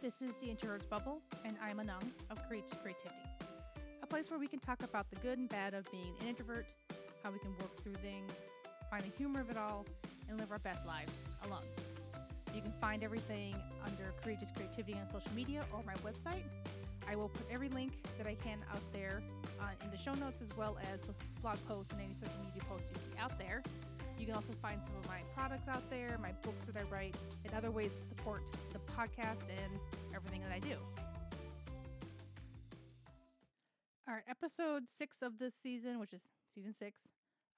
This is the Introvert's Bubble, and I'm Anung of Courageous Creativity, a place where we can talk about the good and bad of being an introvert, how we can work through things, find the humor of it all, and live our best lives alone. You can find everything under Courageous Creativity on social media or my website. I will put every link that I can out there uh, in the show notes as well as blog posts and any social media posts you see out there. You can also find some of my products out there, my books that I write, and other ways to support the podcast and everything that I do. All right, episode six of this season, which is season six,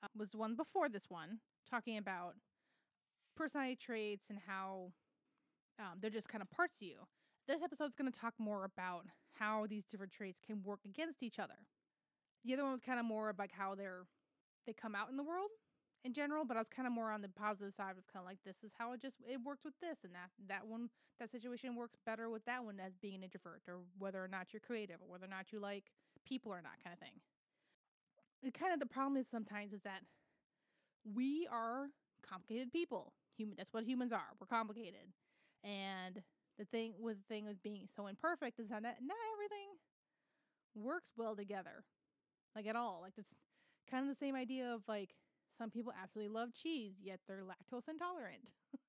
uh, was one before this one, talking about personality traits and how um, they're just kind of parts of you. This episode is going to talk more about how these different traits can work against each other. The other one was kind of more about how they're they come out in the world in general, but I was kind of more on the positive side of kind of like this is how it just it worked with this and that that one that situation works better with that one as being an introvert or whether or not you're creative or whether or not you like people or not kind of thing. The kind of the problem is sometimes is that we are complicated people. Human that's what humans are. We're complicated. And the thing with the thing with being so imperfect is that not, not everything works well together. Like at all. Like it's kind of the same idea of like some people absolutely love cheese, yet they're lactose intolerant.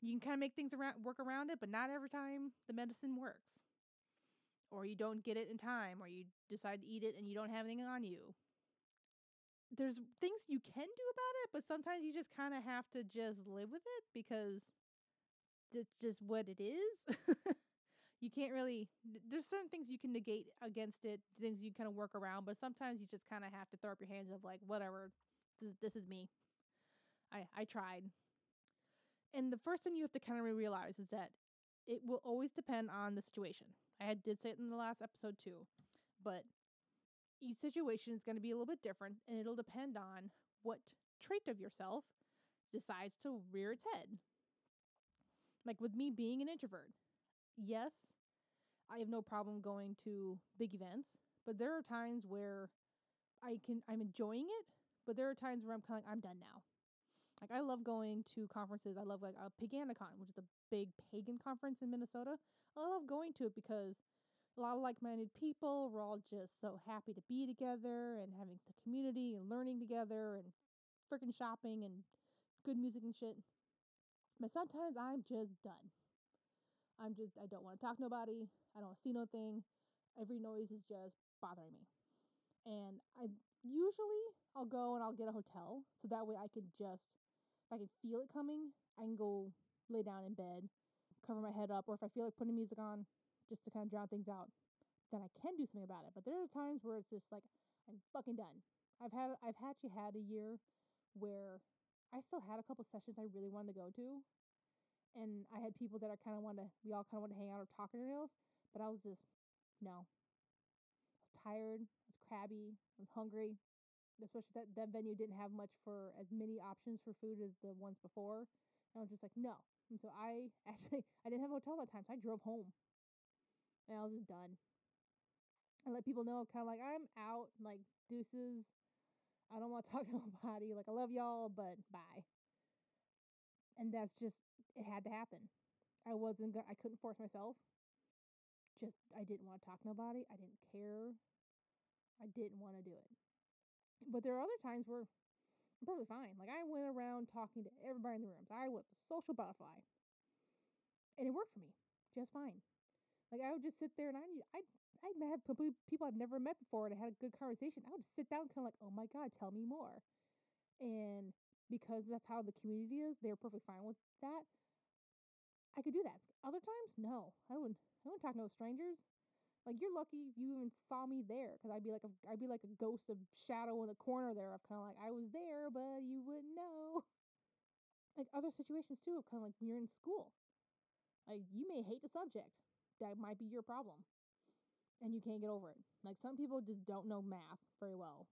you can kind of make things around work around it, but not every time the medicine works. Or you don't get it in time, or you decide to eat it and you don't have anything on you. There's things you can do about it, but sometimes you just kind of have to just live with it because it's just what it is. you can't really there's certain things you can negate against it things you kind of work around but sometimes you just kind of have to throw up your hands of like whatever this, this is me. I I tried. And the first thing you have to kind of realize is that it will always depend on the situation. I had, did say it in the last episode too, but each situation is going to be a little bit different, and it'll depend on what trait of yourself decides to rear its head. Like with me being an introvert, yes, I have no problem going to big events, but there are times where I can I'm enjoying it, but there are times where I'm kind of like, I'm done now. Like I love going to conferences. I love like uh, a Paganicon, which is a big pagan conference in Minnesota. I love going to it because a lot of like-minded people. We're all just so happy to be together and having the community and learning together and freaking shopping and good music and shit. But sometimes I'm just done. I'm just I don't want to talk to nobody. I don't see no thing. Every noise is just bothering me. And I usually I'll go and I'll get a hotel so that way I can just if I can feel it coming, I can go lay down in bed, cover my head up, or if I feel like putting music on just to kind of drown things out, then I can do something about it. But there are times where it's just like I'm fucking done. I've had I've actually had a year where I still had a couple sessions I really wanted to go to, and I had people that I kind of wanted to we all kind of want to hang out or talk or nails, but I was just no. I was tired. Crabby. I was hungry especially that that venue didn't have much for as many options for food as the ones before. And I was just like, no. And so I actually I didn't have a hotel that time, so I drove home. And I was just done. I let people know kind of like I'm out, like deuces. I don't want to talk to nobody. Like I love y'all, but bye. And that's just it had to happen. I wasn't I couldn't force myself. Just I didn't want to talk to nobody. I didn't care. I didn't want to do it. But there are other times where I'm perfectly fine. Like I went around talking to everybody in the rooms. I was a social butterfly, and it worked for me just fine. Like I would just sit there and I I I had people I've never met before and I had a good conversation. I would just sit down kind of like, oh my god, tell me more. And because that's how the community is, they're perfectly fine with that. I could do that. Other times, no, I wouldn't. I wouldn't talk to no strangers. Like you're lucky if you even saw me there, because I'd be like a I'd be like a ghost of shadow in the corner there. Of kind of like I was there, but you wouldn't know. Like other situations too, of kind of like when you're in school, like you may hate the subject, that might be your problem, and you can't get over it. Like some people just don't know math very well.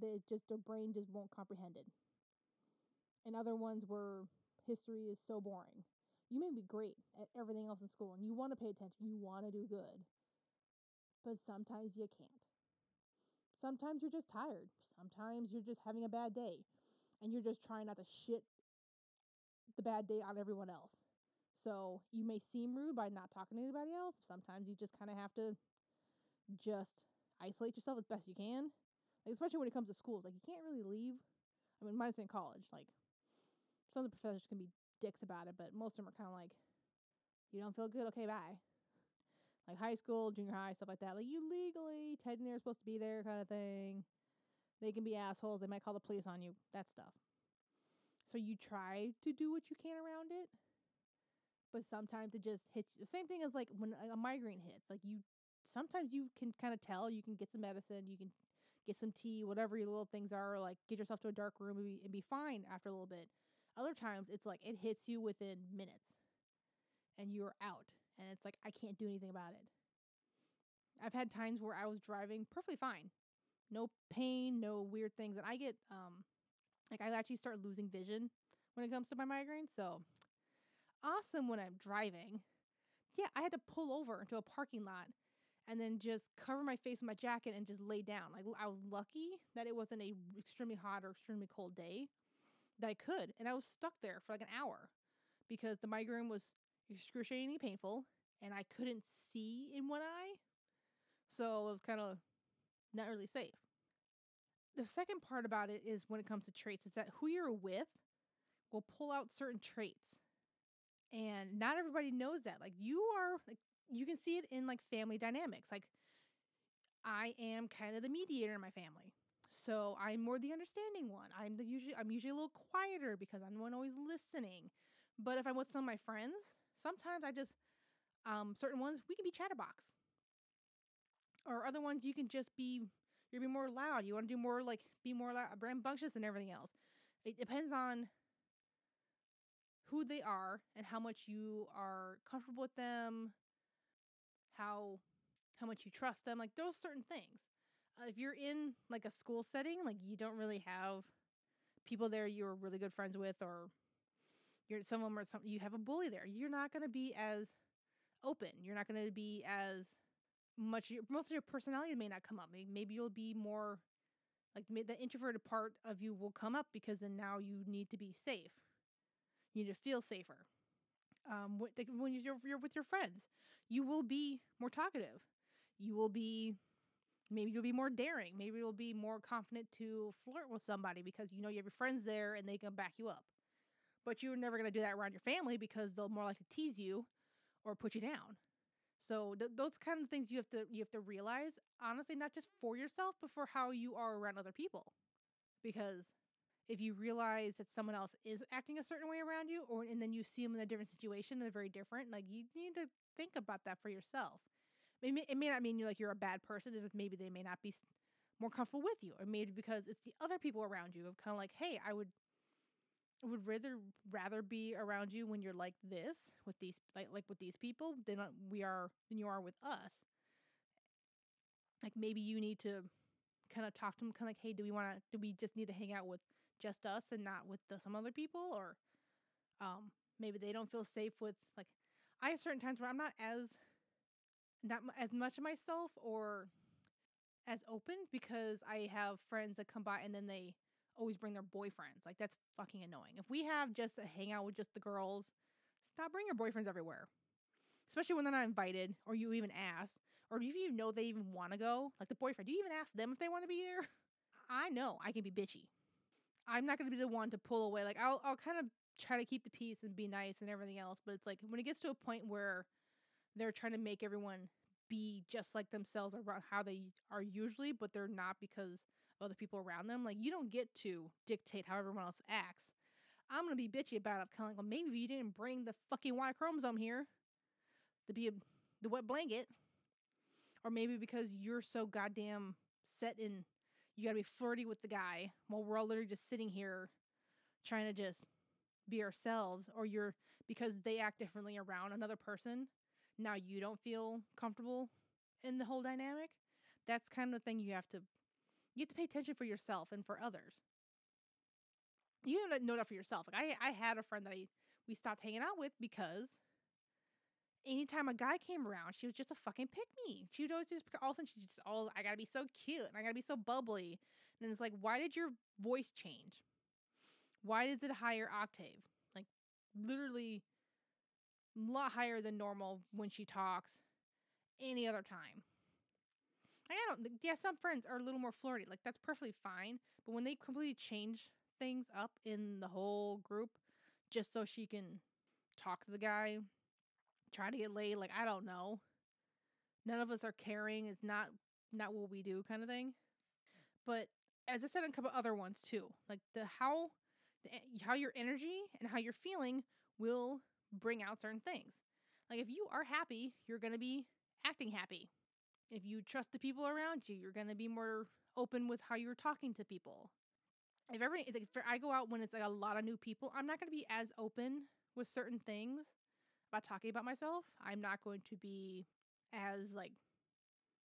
They just their brain just won't comprehend it. And other ones where history is so boring. You may be great at everything else in school and you want to pay attention, you want to do good but sometimes you can't. Sometimes you're just tired. Sometimes you're just having a bad day and you're just trying not to shit the bad day on everyone else. So you may seem rude by not talking to anybody else. Sometimes you just kind of have to just isolate yourself as best you can. Like, especially when it comes to schools, like you can't really leave. I mean, mine's in college. Like some of the professors can be dicks about it, but most of them are kind of like, you don't feel good, okay, bye. Like high school, junior high, stuff like that. Like you legally, technically, are supposed to be there, kind of thing. They can be assholes. They might call the police on you. That stuff. So you try to do what you can around it, but sometimes it just hits. The same thing as like when a migraine hits. Like you, sometimes you can kind of tell. You can get some medicine. You can get some tea, whatever your little things are. Like get yourself to a dark room and be, and be fine after a little bit. Other times it's like it hits you within minutes, and you're out. And it's like I can't do anything about it. I've had times where I was driving perfectly fine, no pain, no weird things, and I get um like I actually start losing vision when it comes to my migraine. So awesome when I'm driving. Yeah, I had to pull over into a parking lot and then just cover my face with my jacket and just lay down. Like I was lucky that it wasn't a extremely hot or extremely cold day that I could, and I was stuck there for like an hour because the migraine was excruciatingly painful and I couldn't see in one eye. So it was kind of not really safe. The second part about it is when it comes to traits, is that who you're with will pull out certain traits. And not everybody knows that. Like you are like you can see it in like family dynamics. Like I am kind of the mediator in my family. So I'm more the understanding one. I'm the usually I'm usually a little quieter because I'm the one always listening. But if I'm with some of my friends, sometimes I just um certain ones we can be chatterbox. Or other ones you can just be you're be more loud. You want to do more like be more loud, rambunctious and everything else. It depends on who they are and how much you are comfortable with them, how how much you trust them, like those certain things. Uh, if you're in like a school setting, like you don't really have people there you're really good friends with, or you're some of them are some you have a bully there. You're not going to be as open. You're not going to be as much. Most of your personality may not come up. Maybe, maybe you'll be more like the introverted part of you will come up because then now you need to be safe. You need to feel safer. Um, when you're with your friends, you will be more talkative. You will be maybe you'll be more daring. Maybe you'll be more confident to flirt with somebody because you know you have your friends there and they can back you up. But you're never going to do that around your family because they'll more likely tease you or put you down. So th- those kind of things you have to you have to realize honestly not just for yourself but for how you are around other people. Because if you realize that someone else is acting a certain way around you or and then you see them in a different situation and they're very different, like you need to think about that for yourself. It may, it may not mean you're like you're a bad person. It's maybe they may not be more comfortable with you, or maybe because it's the other people around you of kind of like, hey, I would would rather rather be around you when you're like this with these like like with these people than we are than you are with us. Like maybe you need to kind of talk to them, kind of like, hey, do we want to? Do we just need to hang out with just us and not with the, some other people, or um, maybe they don't feel safe with like I have certain times where I'm not as not as much of myself or as open because I have friends that come by and then they always bring their boyfriends. Like that's fucking annoying. If we have just a hangout with just the girls, stop bringing your boyfriends everywhere. Especially when they're not invited or you even ask or do you even know they even want to go? Like the boyfriend, do you even ask them if they want to be there? I know I can be bitchy. I'm not going to be the one to pull away. Like I'll I'll kind of try to keep the peace and be nice and everything else, but it's like when it gets to a point where they're trying to make everyone be just like themselves around how they are usually, but they're not because other people around them. Like you don't get to dictate how everyone else acts. I'm gonna be bitchy about it. Kind of like, well, maybe you didn't bring the fucking Y chromosome here to be a, the wet blanket, or maybe because you're so goddamn set in, you gotta be flirty with the guy while we're all literally just sitting here trying to just be ourselves, or you're because they act differently around another person now you don't feel comfortable in the whole dynamic, that's kind of the thing you have to you have to pay attention for yourself and for others. You have to know that for yourself. Like I I had a friend that I we stopped hanging out with because anytime a guy came around, she was just a fucking pick me. She would always just all of a sudden she just all I gotta be so cute and I gotta be so bubbly. And it's like, why did your voice change? Why is it a higher octave? Like literally a lot higher than normal when she talks any other time. I don't, yeah, some friends are a little more flirty. Like, that's perfectly fine. But when they completely change things up in the whole group just so she can talk to the guy, try to get laid, like, I don't know. None of us are caring. It's not not what we do kind of thing. But as I said a couple other ones too, like the how the, how your energy and how you're feeling will bring out certain things. Like if you are happy, you're to be acting happy. If you trust the people around you, you're going to be more open with how you're talking to people. If every if I go out when it's like a lot of new people, I'm not going to be as open with certain things about talking about myself. I'm not going to be as like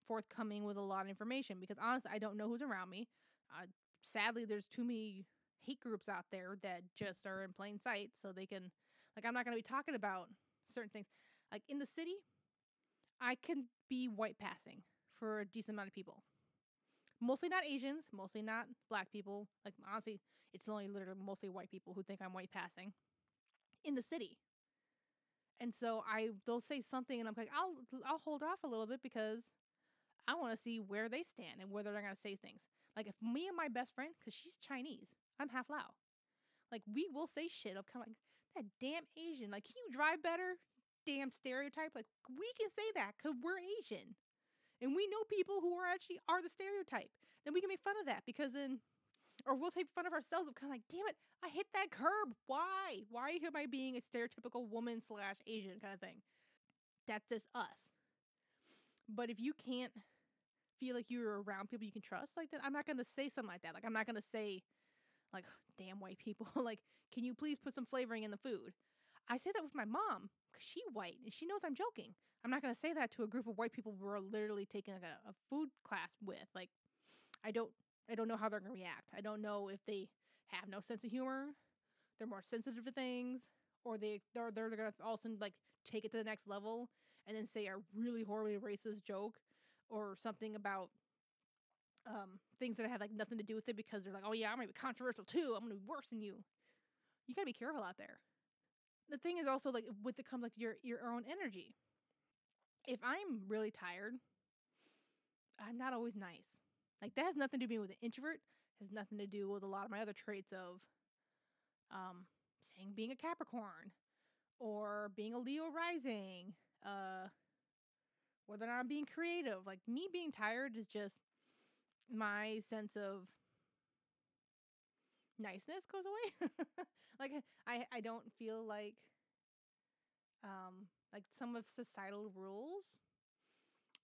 forthcoming with a lot of information because honestly, I don't know who's around me. Uh, sadly, there's too many hate groups out there that just are in plain sight, so they can like I'm not going to be talking about certain things. Like in the city, I can be white passing for a decent amount of people. Mostly not Asians, mostly not black people. Like honestly, it's only literally mostly white people who think I'm white passing in the city. And so I they'll say something and I'm like, I'll I'll hold off a little bit because I want to see where they stand and whether they're gonna say things. Like if me and my best friend, because she's Chinese, I'm half Lao. Like we will say shit of kind of like that damn Asian. Like, can you drive better? Damn stereotype. Like we can say that because we're Asian, and we know people who are actually are the stereotype. Then we can make fun of that because then, or we'll take fun of ourselves of kind of like, damn it, I hit that curb. Why? Why am I being a stereotypical woman slash Asian kind of thing? That's just us. But if you can't feel like you're around people you can trust like that, I'm not gonna say something like that. Like I'm not gonna say like damn white people like can you please put some flavoring in the food i say that with my mom because she white and she knows i'm joking i'm not to say that to a group of white people we're literally taking like a, a food class with like i don't i don't know how they're to react i don't know if they have no sense of humor they're more sensitive to things or they they're, they're to also like take it to the next level and then say a really horribly racist joke or something about um, things that have like nothing to do with it because they're like, oh yeah, I'm gonna be controversial too. I'm gonna be worse than you. You gotta be careful out there. The thing is also like with the comes like your your own energy. If I'm really tired, I'm not always nice. Like that has nothing to do with an introvert. Has nothing to do with a lot of my other traits of, um, saying being a Capricorn, or being a Leo rising. Uh, whether or not I'm being creative. Like me being tired is just my sense of niceness goes away. like I I don't feel like um like some of societal rules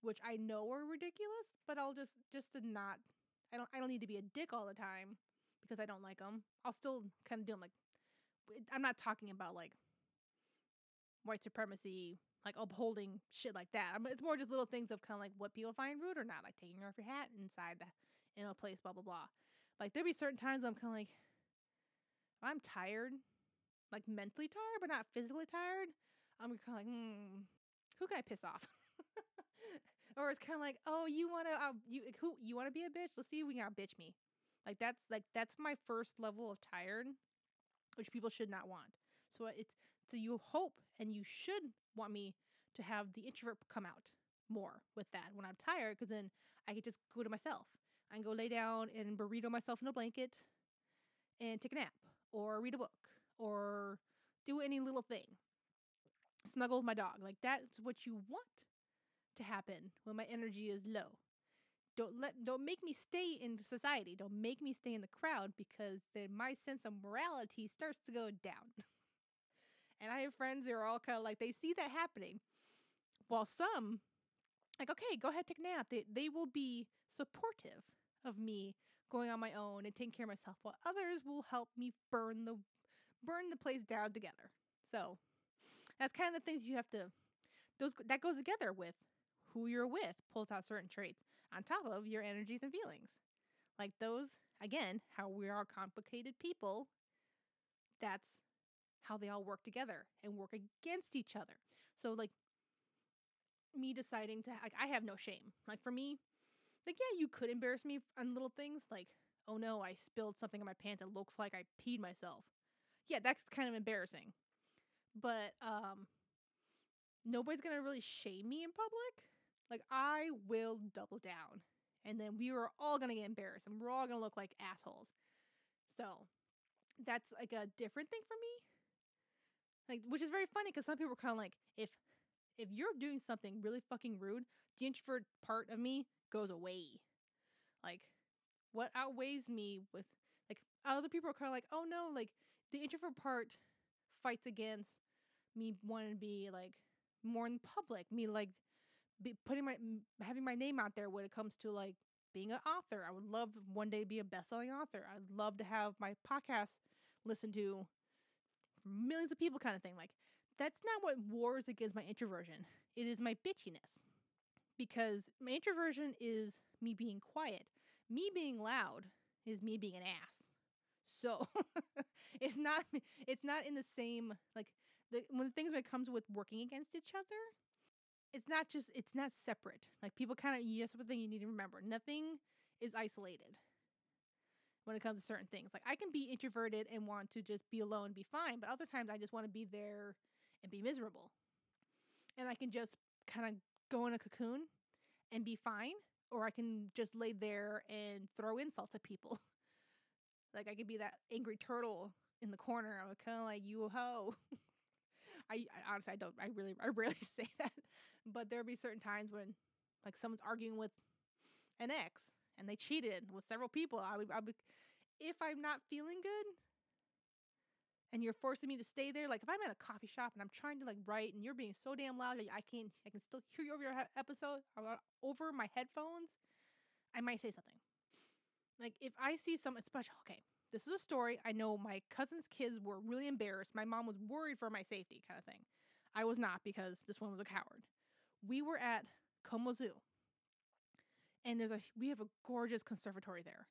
which I know are ridiculous, but I'll just just to not I don't I don't need to be a dick all the time because I don't like them. I'll still kind of do them like I'm not talking about like white supremacy like upholding shit like that. I mean, it's more just little things of kind of like what people find rude or not, like taking off your hat inside the in a place, blah blah blah. Like there'll be certain times I'm kind of like, I'm tired, like mentally tired, but not physically tired. I'm kind of like, hmm, who can I piss off? or it's kind of like, oh, you want to, uh, you who you want to be a bitch? Let's see if we can out bitch me. Like that's like that's my first level of tired, which people should not want. So it's so you hope and you should want me to have the introvert come out more with that when I'm tired, because then I could just go to myself. I can go lay down and burrito myself in a blanket and take a nap or read a book or do any little thing. Snuggle with my dog. Like that's what you want to happen when my energy is low. Don't let don't make me stay in society. Don't make me stay in the crowd because then my sense of morality starts to go down. and I have friends who are all kind of like they see that happening. While some like, okay, go ahead, take a nap. They they will be supportive of me going on my own and taking care of myself, while others will help me burn the burn the place down together. So that's kind of the things you have to those that goes together with who you're with pulls out certain traits on top of your energies and feelings. Like those again, how we are complicated people, that's how they all work together and work against each other. So like me deciding to like I have no shame. Like for me, like yeah, you could embarrass me on little things like oh no, I spilled something in my pants. It looks like I peed myself. Yeah, that's kind of embarrassing. But um nobody's gonna really shame me in public. Like I will double down, and then we are all gonna get embarrassed, and we're all gonna look like assholes. So that's like a different thing for me. Like, which is very funny because some people are kind of like, if if you're doing something really fucking rude, the introvert part of me goes away. Like, what outweighs me with like other people are kind of like, oh no, like the introvert part fights against me wanting to be like more in public, me like be putting my having my name out there when it comes to like being an author. I would love one day to be a best-selling author. I'd love to have my podcast listened to millions of people kind of thing. Like that's not what wars against my introversion. It is my bitchiness. Because my introversion is me being quiet. Me being loud is me being an ass. So it's not it's not in the same like the when the things when it comes with working against each other, it's not just it's not separate. Like people kind of yes, but thing you need to remember. Nothing is isolated when it comes to certain things. Like I can be introverted and want to just be alone, and be fine, but other times I just want to be there and be miserable. And I can just kind of go in a cocoon and be fine, or I can just lay there and throw insults at people. like I could be that angry turtle in the corner. I'm kind of like you ho. I, I honestly I don't I really I rarely say that, but there'll be certain times when like someone's arguing with an ex and they cheated with several people. I would I would if I'm not feeling good and you're forcing me to stay there, like if I'm at a coffee shop and I'm trying to like write and you're being so damn loud, I can't I can still hear you over your he- episode uh, over my headphones, I might say something. Like if I see something special, okay, this is a story. I know my cousin's kids were really embarrassed. My mom was worried for my safety, kind of thing. I was not because this one was a coward. We were at Como Zoo, and there's a we have a gorgeous conservatory there.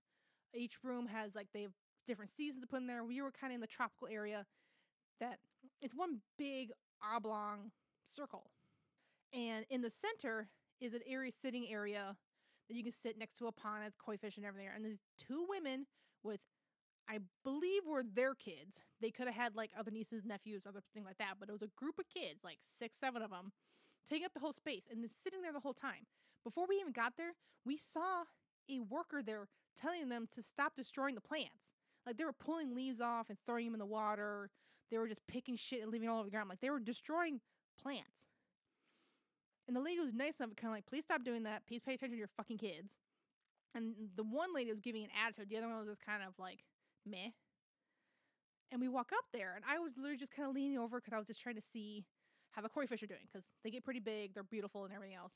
Each room has like they have different seasons to put in there. We were kind of in the tropical area. That it's one big oblong circle, and in the center is an airy sitting area that you can sit next to a pond with koi fish and everything. And there's two women with I believe were their kids. They could have had like other nieces, nephews, other thing like that, but it was a group of kids, like six, seven of them, taking up the whole space and then sitting there the whole time. Before we even got there, we saw a worker there telling them to stop destroying the plants. Like they were pulling leaves off and throwing them in the water. They were just picking shit and leaving all over the ground. Like they were destroying plants. And the lady was nice enough, kind of like, please stop doing that. Please pay attention to your fucking kids. And the one lady was giving an attitude. The other one was just kind of like, meh. And we walk up there, and I was literally just kind of leaning over because I was just trying to see how the koi fish are doing because they get pretty big, they're beautiful, and everything else.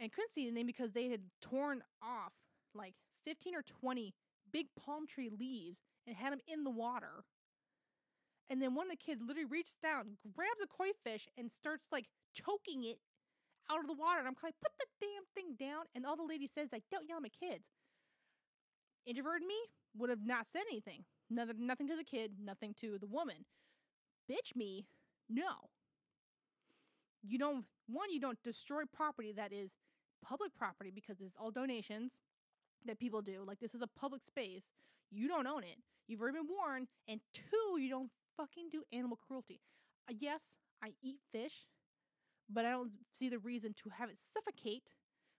And couldn't see anything because they had torn off like 15 or 20 big palm tree leaves and had them in the water. And then one of the kids literally reaches down, grabs a koi fish, and starts like choking it out of the water. And I'm like, put the damn thing down. And all the lady says, like, don't yell at my kids. Introverted me would have not said anything. Nothing, nothing to the kid, nothing to the woman. Bitch me, no. You don't, one, you don't destroy property that is public property because it's all donations that people do. Like, this is a public space. You don't own it. You've already been warned. And two, you don't fucking do animal cruelty. Uh, yes, I eat fish, but I don't see the reason to have it suffocate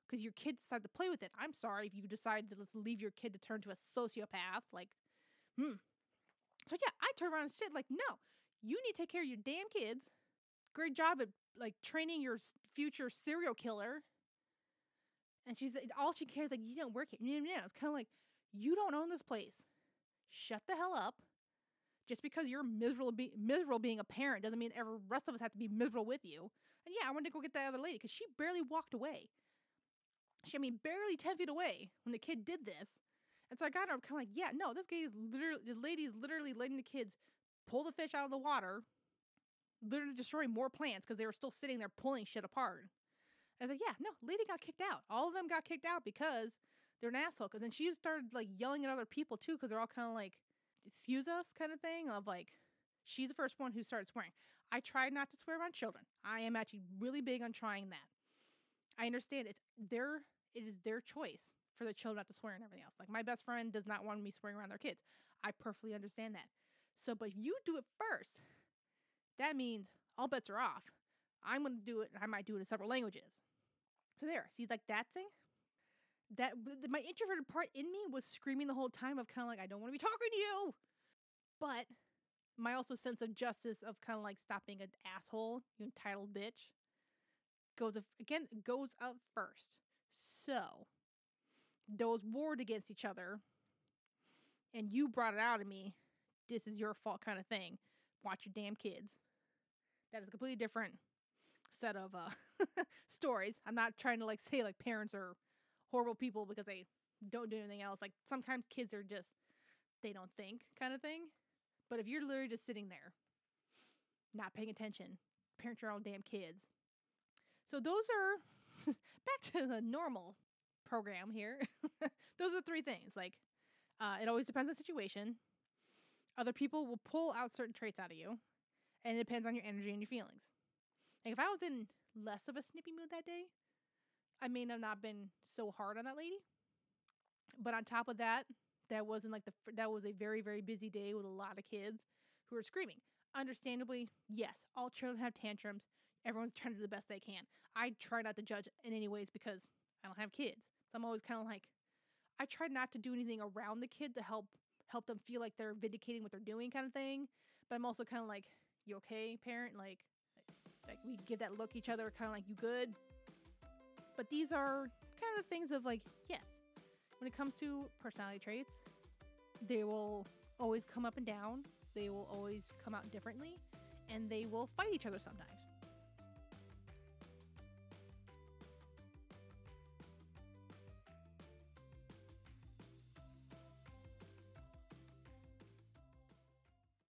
because your kid decided to play with it. I'm sorry if you decide to leave your kid to turn to a sociopath. Like, hmm. So yeah, I turn around and shit like, no, you need to take care of your damn kids. Great job at like training your future serial killer. And she's all she cares like you don't work here. It's kind of like you don't own this place. Shut the hell up. Just because you're miserable, be- miserable being a parent doesn't mean every rest of us have to be miserable with you. And yeah, I wanted to go get that other lady because she barely walked away. She, I mean, barely 10 feet away when the kid did this. And so I got her, kind of like, yeah, no, this guy is literally, the lady is literally letting the kids pull the fish out of the water, literally destroying more plants because they were still sitting there pulling shit apart. I was like, yeah, no, lady got kicked out. All of them got kicked out because they're an asshole. And then she started like yelling at other people too because they're all kind of like, excuse us kind of thing of like, she's the first one who started swearing. I tried not to swear around children. I am actually really big on trying that. I understand it's their it is their choice for the children not to swear and everything else. Like my best friend does not want me swearing around their kids. I perfectly understand that. So, but if you do it first, that means all bets are off. I'm gonna do it. and I might do it in several languages. So there, see, like that thing. That my introverted part in me was screaming the whole time of kind of like I don't want to be talking to you, but my also sense of justice of kind of like stop being an asshole, you entitled bitch, goes again goes up first. So those warred against each other, and you brought it out of me. This is your fault, kind of thing. Watch your damn kids. That is completely different set of uh, stories. I'm not trying to like say like parents are horrible people because they don't do anything else. Like sometimes kids are just they don't think kind of thing. But if you're literally just sitting there, not paying attention, parent your own damn kids. So those are back to the normal program here. those are three things. Like uh, it always depends on the situation. Other people will pull out certain traits out of you, and it depends on your energy and your feelings. Like if I was in less of a snippy mood that day, I may have not been so hard on that lady. But on top of that, that wasn't like the that was a very very busy day with a lot of kids who were screaming. Understandably, yes, all children have tantrums. Everyone's trying to do the best they can. I try not to judge in any ways because I don't have kids. So I'm always kind of like I try not to do anything around the kid to help help them feel like they're vindicating what they're doing kind of thing. But I'm also kind of like, you okay, parent? Like we give that look each other kind of like you good. But these are kind of the things of like, yes, when it comes to personality traits, they will always come up and down. They will always come out differently, and they will fight each other sometimes.